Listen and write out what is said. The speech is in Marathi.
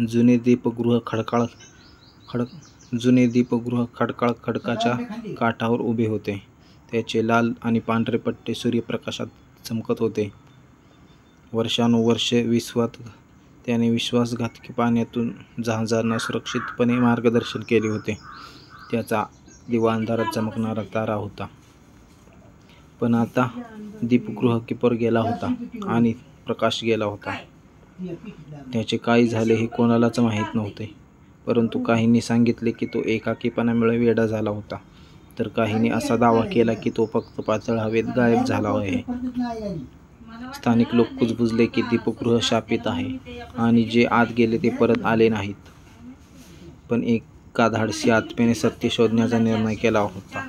जुने दीपगृह खडकाळ खडक जुने दीपगृह खडकाळ खडकाच्या काठावर उभे होते. त्याचे लाल आणि पांढरे पट्टे सूर्यप्रकाशात चमकत होते. वर्षानुवर्षे त्याने विश्वासघातकी पाण्यातून जहाजांना सुरक्षितपणे मार्गदर्शन केले होते. त्याचा दिवा अंधारात चमकणारा तारा होता. पण आता दीपगृह किपर गेला होता आणि प्रकाश गेला होता. त्याचे काय झाले हे कोणालाच माहीत नव्हते. परंतु काहींनी सांगितले की तो एकाकीपणामुळे वेडा झाला होता, तर काहींनी असा दावा केला की तो फक्त पातळ हवेत गायब झाला आहे. स्थानिक लोक कुजबुजले की दीपगृह शापित आहे आणि जे आत गेले ते परत आले नाहीत. पण एका धाडसी आत्म्याने सत्य शोधण्याचा निर्णय केला होता.